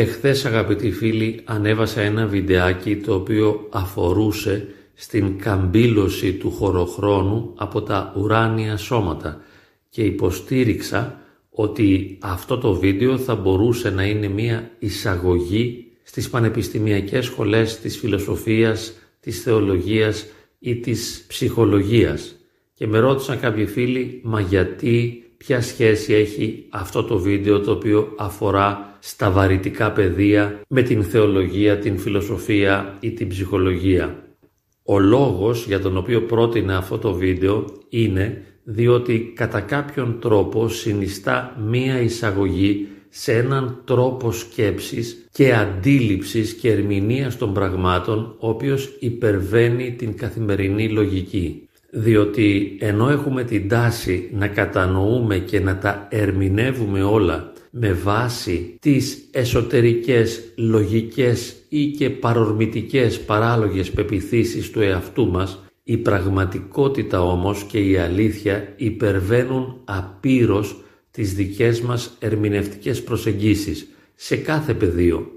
Εχθές αγαπητοί φίλοι ανέβασα ένα βιντεάκι το οποίο αφορούσε στην καμπύλωση του χωροχρόνου από τα ουράνια σώματα και υποστήριξα ότι αυτό το βίντεο θα μπορούσε να είναι μια εισαγωγή στις πανεπιστημιακές σχολές της φιλοσοφίας, της θεολογίας ή της ψυχολογίας. Και με ρώτησαν κάποιοι φίλοι, μα γιατί, ποια σχέση έχει αυτό το βίντεο το οποίο αφορά στα βαρυτικά πεδία με την θεολογία, την φιλοσοφία ή την ψυχολογία. Ο λόγος για τον οποίο πρότεινα αυτό το βίντεο είναι διότι κατά κάποιον τρόπο συνιστά μία εισαγωγή σε έναν τρόπο σκέψης και αντίληψης και ερμηνείας των πραγμάτων ο οποίος υπερβαίνει την καθημερινή λογική. Διότι ενώ έχουμε την τάση να κατανοούμε και να τα ερμηνεύουμε όλα με βάση τις εσωτερικές, λογικές ή και παρορμητικές παράλογες πεπιθήσεις του εαυτού μας, η πραγματικότητα όμως και η αλήθεια υπερβαίνουν απείρως τις δικές μας ερμηνευτικές προσεγγίσεις σε κάθε πεδίο.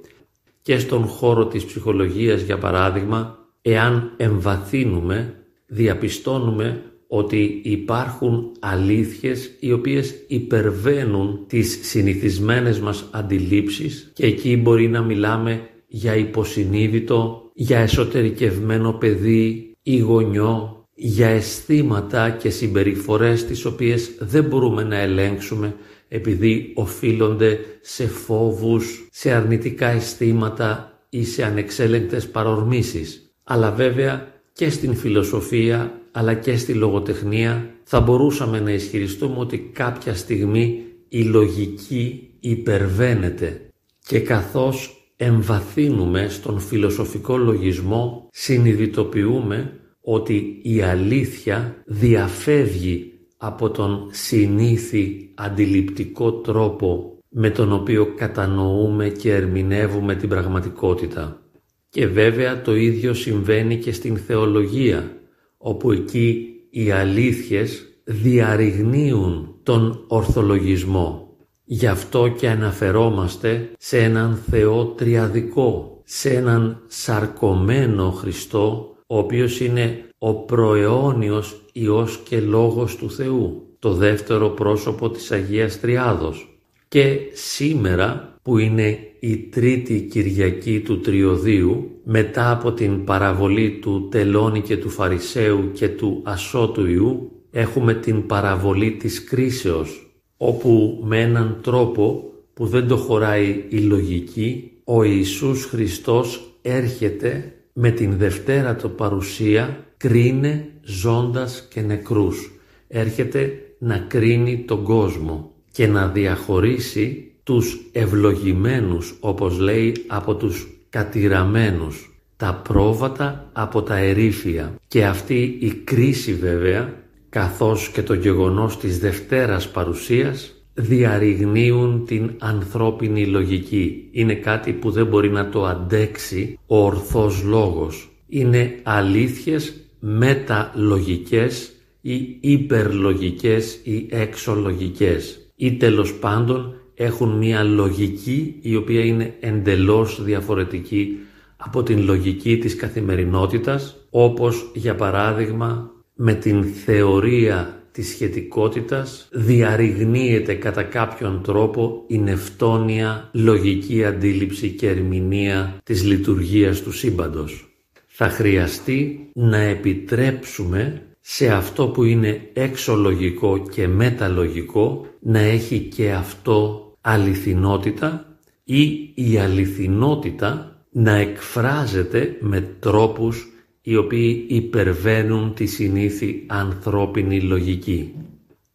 Και στον χώρο της ψυχολογίας για παράδειγμα, εάν εμβαθύνουμε, διαπιστώνουμε ότι υπάρχουν αλήθειες οι οποίες υπερβαίνουν τις συνηθισμένες μας αντιλήψεις και εκεί μπορεί να μιλάμε για υποσυνείδητο, για εσωτερικευμένο παιδί ή γονιό, για αισθήματα και συμπεριφορές τις οποίες δεν μπορούμε να ελέγξουμε επειδή οφείλονται σε φόβους, σε αρνητικά αισθήματα ή σε ανεξέλεγκτες παρορμήσεις. Αλλά βέβαια και στην φιλοσοφία αλλά και στη λογοτεχνία θα μπορούσαμε να ισχυριστούμε ότι κάποια στιγμή η λογική υπερβαίνεται και καθώς εμβαθύνουμε στον φιλοσοφικό λογισμό συνειδητοποιούμε ότι η αλήθεια διαφεύγει από τον συνήθι αντιληπτικό τρόπο με τον οποίο κατανοούμε και ερμηνεύουμε την πραγματικότητα. Και βέβαια το ίδιο συμβαίνει και στην θεολογία όπου εκεί οι αλήθειες διαρριγνύουν τον ορθολογισμό. Γι' αυτό και αναφερόμαστε σε έναν Θεό τριαδικό, σε έναν σαρκωμένο Χριστό, ο οποίος είναι ο προαιώνιος Υιός και Λόγος του Θεού, το δεύτερο πρόσωπο της Αγίας Τριάδος. Και σήμερα που είναι η τρίτη Κυριακή του Τριωδίου μετά από την παραβολή του Τελώνη και του Φαρισαίου και του Ασώτου Ιού έχουμε την παραβολή της κρίσεως όπου με έναν τρόπο που δεν το χωράει η λογική ο Ιησούς Χριστός έρχεται με την Δευτέρα το παρουσία κρίνε ζώντας και νεκρούς. Έρχεται να κρίνει τον κόσμο και να διαχωρίσει τους ευλογημένους όπως λέει από τους κατηραμένους, τα πρόβατα από τα ερήφια και αυτή η κρίση βέβαια καθώς και το γεγονός της Δευτέρας παρουσίας διαρριγνύουν την ανθρώπινη λογική. Είναι κάτι που δεν μπορεί να το αντέξει ο ορθός λόγος. Είναι αλήθειες μεταλογικές ή υπερλογικές ή εξολογικές ή τέλος πάντων έχουν μία λογική η οποία είναι εντελώς διαφορετική από την λογική της καθημερινότητας όπως για παράδειγμα με την θεωρία της σχετικότητας διαρριγνύεται κατά κάποιον τρόπο η νευτόνια λογική αντίληψη και ερμηνεία της λειτουργίας του σύμπαντος. Θα χρειαστεί να επιτρέψουμε σε αυτό που είναι εξολογικό και μεταλογικό να έχει και αυτό αληθινότητα ή η αληθινότητα να εκφράζεται με τρόπους οι οποίοι υπερβαίνουν τη συνήθη ανθρώπινη λογική.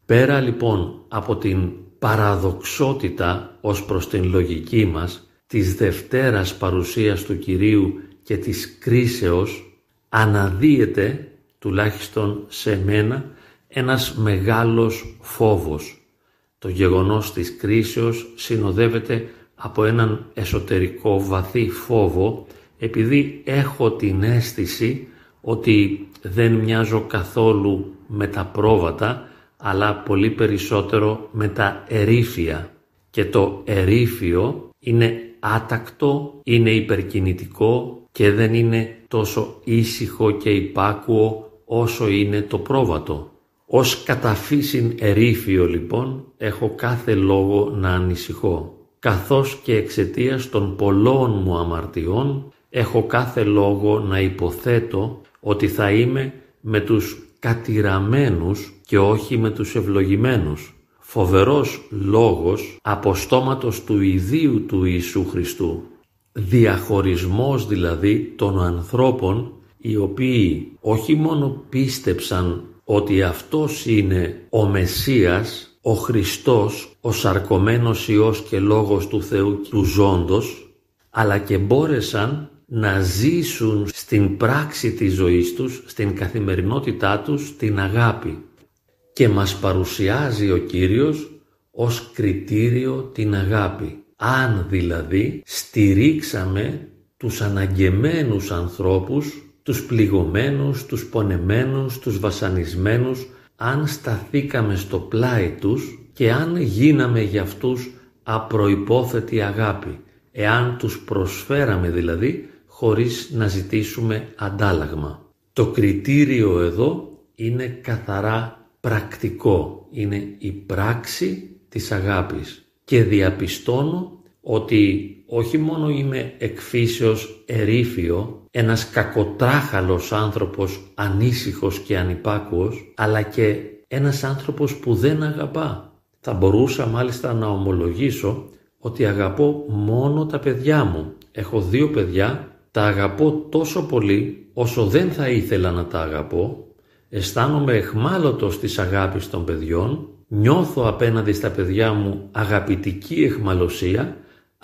Πέρα λοιπόν από την παραδοξότητα ως προς την λογική μας της Δευτέρας παρουσίας του Κυρίου και της κρίσεως αναδύεται τουλάχιστον σε μένα ένας μεγάλος φόβος. Το γεγονός της κρίσεως συνοδεύεται από έναν εσωτερικό βαθύ φόβο επειδή έχω την αίσθηση ότι δεν μοιάζω καθόλου με τα πρόβατα αλλά πολύ περισσότερο με τα ερήφια. Και το ερήφιο είναι άτακτο, είναι υπερκινητικό και δεν είναι τόσο ήσυχο και υπάκουο όσο είναι το πρόβατο. Ως καταφύσιν ερήφιο λοιπόν έχω κάθε λόγο να ανησυχώ, καθώς και εξαιτίας των πολλών μου αμαρτιών έχω κάθε λόγο να υποθέτω ότι θα είμαι με τους κατηραμένους και όχι με τους ευλογημένους. Φοβερός λόγος αποστόματος του ιδίου του Ιησού Χριστού. Διαχωρισμός δηλαδή των ανθρώπων οι οποίοι όχι μόνο πίστεψαν ότι αυτός είναι ο Μεσσίας, ο Χριστός, ο σαρκωμένος Υιός και Λόγος του Θεού του ζώντος, αλλά και μπόρεσαν να ζήσουν στην πράξη της ζωής τους, στην καθημερινότητά τους, την αγάπη. Και μας παρουσιάζει ο Κύριος ως κριτήριο την αγάπη. Αν δηλαδή στηρίξαμε τους αναγκεμένους ανθρώπους τους πληγωμένους, τους πονεμένους, τους βασανισμένους, αν σταθήκαμε στο πλάι τους και αν γίναμε για αυτούς απροϋπόθετη αγάπη, εάν τους προσφέραμε δηλαδή χωρίς να ζητήσουμε αντάλλαγμα. Το κριτήριο εδώ είναι καθαρά πρακτικό, είναι η πράξη της αγάπης και διαπιστώνω ότι όχι μόνο είμαι εκφύσεως ερήφιο, ένας κακοτράχαλος άνθρωπος ανήσυχος και ανυπάκουος, αλλά και ένας άνθρωπος που δεν αγαπά. Θα μπορούσα μάλιστα να ομολογήσω ότι αγαπώ μόνο τα παιδιά μου. Έχω δύο παιδιά, τα αγαπώ τόσο πολύ όσο δεν θα ήθελα να τα αγαπώ. Αισθάνομαι εχμάλωτος της αγάπης των παιδιών, νιώθω απέναντι στα παιδιά μου αγαπητική εχμαλωσία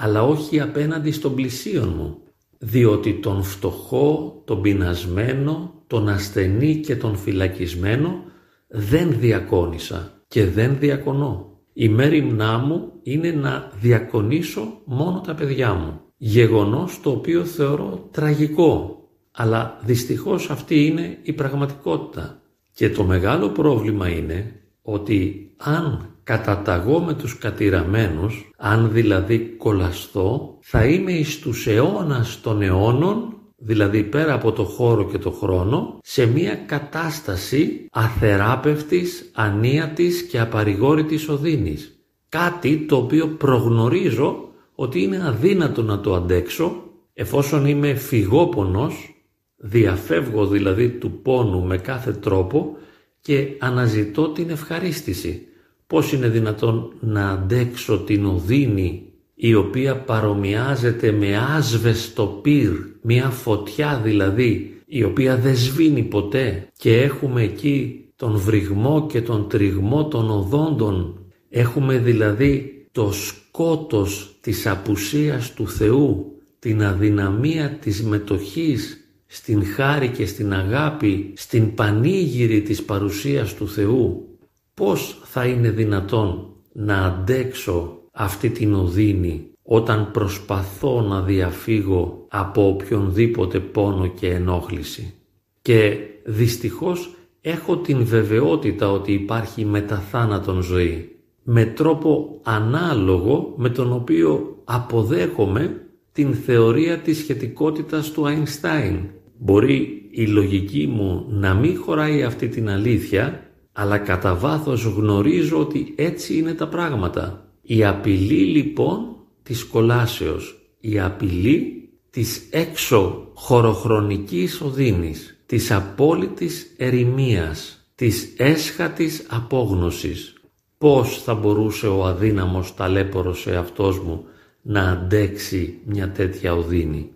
αλλά όχι απέναντι στον πλησίον μου, διότι τον φτωχό, τον πεινασμένο, τον ασθενή και τον φυλακισμένο δεν διακόνησα και δεν διακονώ. Η μέρημνά μου είναι να διακονήσω μόνο τα παιδιά μου. Γεγονός το οποίο θεωρώ τραγικό, αλλά δυστυχώς αυτή είναι η πραγματικότητα. Και το μεγάλο πρόβλημα είναι ότι αν καταταγώ με τους κατηραμένους, αν δηλαδή κολαστώ, θα είμαι εις τους αιώνας των αιώνων, δηλαδή πέρα από το χώρο και το χρόνο, σε μια κατάσταση αθεράπευτης, ανίατης και απαρηγόρητης οδύνης. Κάτι το οποίο προγνωρίζω ότι είναι αδύνατο να το αντέξω, εφόσον είμαι φυγόπονος, διαφεύγω δηλαδή του πόνου με κάθε τρόπο και αναζητώ την ευχαρίστηση. Πώς είναι δυνατόν να αντέξω την οδύνη η οποία παρομοιάζεται με άσβεστο πυρ, μια φωτιά δηλαδή η οποία δεν σβήνει ποτέ και έχουμε εκεί τον βρυγμό και τον τριγμό των οδόντων. Έχουμε δηλαδή το σκότος της απουσίας του Θεού, την αδυναμία της μετοχής στην χάρη και στην αγάπη, στην πανήγυρη της παρουσίας του Θεού, πώς θα είναι δυνατόν να αντέξω αυτή την οδύνη όταν προσπαθώ να διαφύγω από οποιονδήποτε πόνο και ενόχληση; Και δυστυχώς έχω την βεβαιότητα ότι υπάρχει μεταθάνατον ζωή με τρόπο ανάλογο με τον οποίο αποδέχομαι την θεωρία της σχετικότητας του Αϊνστάιν Μπορεί η λογική μου να μην χωράει αυτή την αλήθεια, αλλά κατά βάθος γνωρίζω ότι έτσι είναι τα πράγματα. Η απειλή λοιπόν της κολάσεως, η απειλή της έξω χωροχρονικής οδύνης, της απόλυτης ερημίας, της έσχατης απόγνωσης. Πώς θα μπορούσε ο αδύναμος ταλέπορος εαυτός μου να αντέξει μια τέτοια οδύνη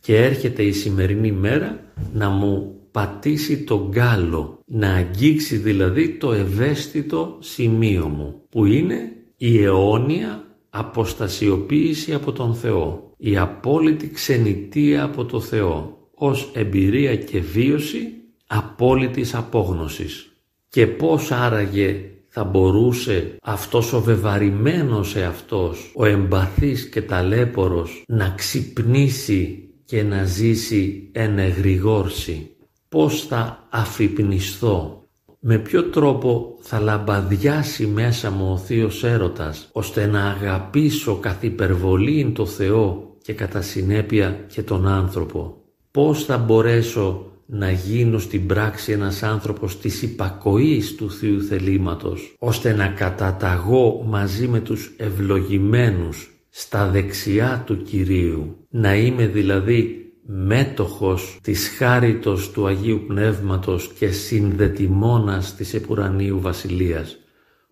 και έρχεται η σημερινή μέρα να μου πατήσει τον γκάλο, να αγγίξει δηλαδή το ευαίσθητο σημείο μου, που είναι η αιώνια αποστασιοποίηση από τον Θεό, η απόλυτη ξενιτία από το Θεό, ως εμπειρία και βίωση απόλυτης απόγνωσης. Και πώς άραγε θα μπορούσε αυτός ο βεβαρημένος εαυτός, ο εμπαθής και ταλέπορος να ξυπνήσει και να ζήσει ενεγρηγόρση. Πώς θα αφυπνιστώ, με ποιο τρόπο θα λαμπαδιάσει μέσα μου ο Θείος Έρωτας ώστε να αγαπήσω καθ' υπερβολή το Θεό και κατά συνέπεια και τον άνθρωπο. Πώς θα μπορέσω να γίνω στην πράξη ένας άνθρωπος της υπακοής του Θείου Θελήματος ώστε να καταταγώ μαζί με τους ευλογημένους στα δεξιά του Κυρίου να είμαι δηλαδή μέτοχος της χάριτος του Αγίου Πνεύματος και συνδετημόνας της Επουρανίου Βασιλείας.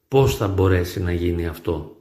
Πώς θα μπορέσει να γίνει αυτό;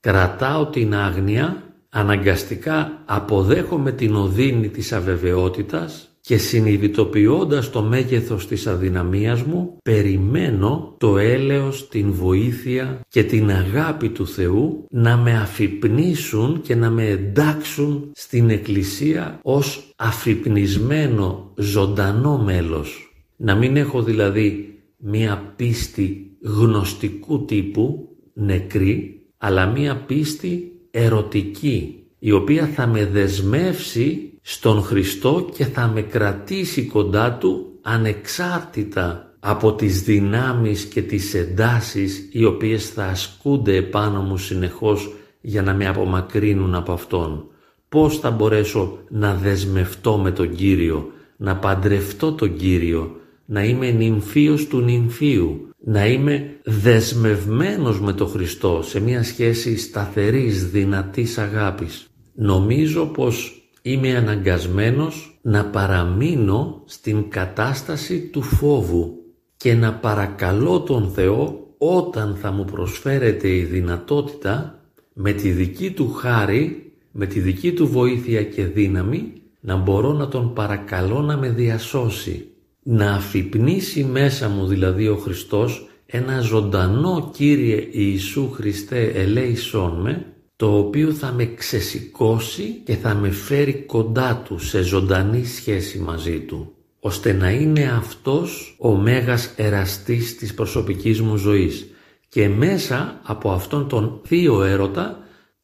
Κρατάω την άγνοια, αναγκαστικά αποδέχομαι την οδύνη της αβεβαιότητας και συνειδητοποιώντας το μέγεθος της αδυναμίας μου, περιμένω το έλεος, την βοήθεια και την αγάπη του Θεού να με αφυπνίσουν και να με εντάξουν στην Εκκλησία ως αφυπνισμένο ζωντανό μέλος. Να μην έχω δηλαδή μία πίστη γνωστικού τύπου, νεκρή, αλλά μία πίστη ερωτική, η οποία θα με δεσμεύσει στον Χριστό και θα με κρατήσει κοντά Του ανεξάρτητα από τις δυνάμεις και τις εντάσεις οι οποίες θα ασκούνται επάνω μου συνεχώς για να με απομακρύνουν από Αυτόν. Πώς θα μπορέσω να δεσμευτώ με τον Κύριο, να παντρευτώ τον Κύριο, να είμαι νυμφίος του νυμφίου, να είμαι δεσμευμένος με τον Χριστό σε μια σχέση σταθερής, δυνατής αγάπης. Νομίζω πως είμαι αναγκασμένος να παραμείνω στην κατάσταση του φόβου και να παρακαλώ τον Θεό όταν θα μου προσφέρεται η δυνατότητα με τη δική του χάρη, με τη δική του βοήθεια και δύναμη να μπορώ να τον παρακαλώ να με διασώσει. Να αφυπνίσει μέσα μου δηλαδή ο Χριστός ένα ζωντανό Κύριε Ιησού Χριστέ ελέησόν με το οποίο θα με ξεσηκώσει και θα με φέρει κοντά του σε ζωντανή σχέση μαζί του ώστε να είναι αυτός ο μέγας εραστής της προσωπικής μου ζωής και μέσα από αυτόν τον θείο έρωτα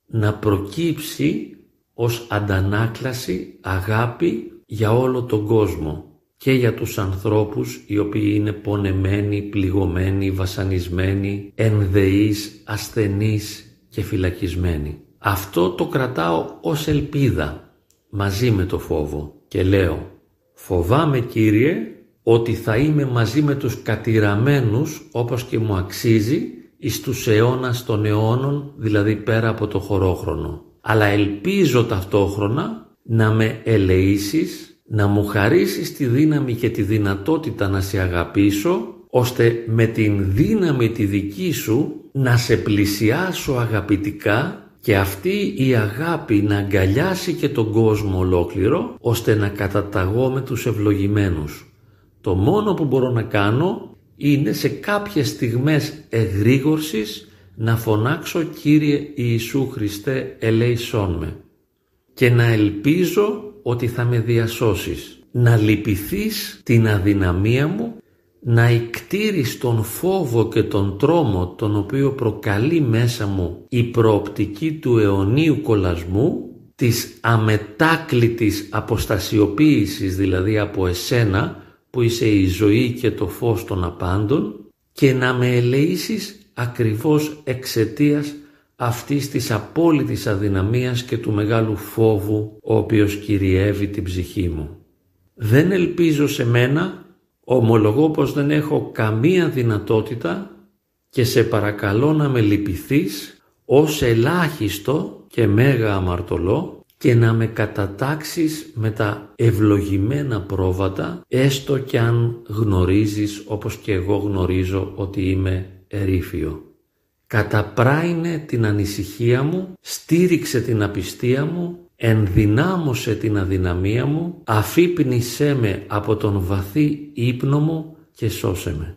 να προκύψει ως αντανάκλαση αγάπη για όλο τον κόσμο και για τους ανθρώπους οι οποίοι είναι πονεμένοι, πληγωμένοι, βασανισμένοι, ενδεείς, ασθενείς και φυλακισμένοι. Αυτό το κρατάω ως ελπίδα μαζί με το φόβο και λέω «Φοβάμαι Κύριε ότι θα είμαι μαζί με τους κατηραμένους όπως και μου αξίζει εις τους αιώνας των αιώνων, δηλαδή πέρα από το χωρόχρονο. Αλλά ελπίζω ταυτόχρονα να με ελεήσεις, να μου χαρίσεις τη δύναμη και τη δυνατότητα να σε αγαπήσω ώστε με την δύναμη τη δική σου να σε πλησιάσω αγαπητικά και αυτή η αγάπη να αγκαλιάσει και τον κόσμο ολόκληρο ώστε να καταταγώ με τους ευλογημένους. Το μόνο που μπορώ να κάνω είναι σε κάποιες στιγμές εγρήγορσης να φωνάξω Κύριε Ιησού Χριστέ ελέησόν με και να ελπίζω ότι θα με διασώσεις. Να λυπηθείς την αδυναμία μου να εκτείρεις τον φόβο και τον τρόμο τον οποίο προκαλεί μέσα μου η προοπτική του αιωνίου κολασμού της αμετάκλητης αποστασιοποίησης δηλαδή από εσένα που είσαι η ζωή και το φως των απάντων και να με ελεήσεις ακριβώς εξαιτίας αυτής της απόλυτης αδυναμίας και του μεγάλου φόβου ο οποίος κυριεύει την ψυχή μου. Δεν ελπίζω σε μένα Ομολογώ πως δεν έχω καμία δυνατότητα και σε παρακαλώ να με λυπηθείς ως ελάχιστο και μέγα αμαρτωλό και να με κατατάξεις με τα ευλογημένα πρόβατα έστω κι αν γνωρίζεις όπως και εγώ γνωρίζω ότι είμαι ερήφιο. Καταπράινε την ανησυχία μου, στήριξε την απιστία μου ενδυνάμωσε την αδυναμία μου, αφύπνισέ με από τον βαθύ ύπνο μου και σώσε με.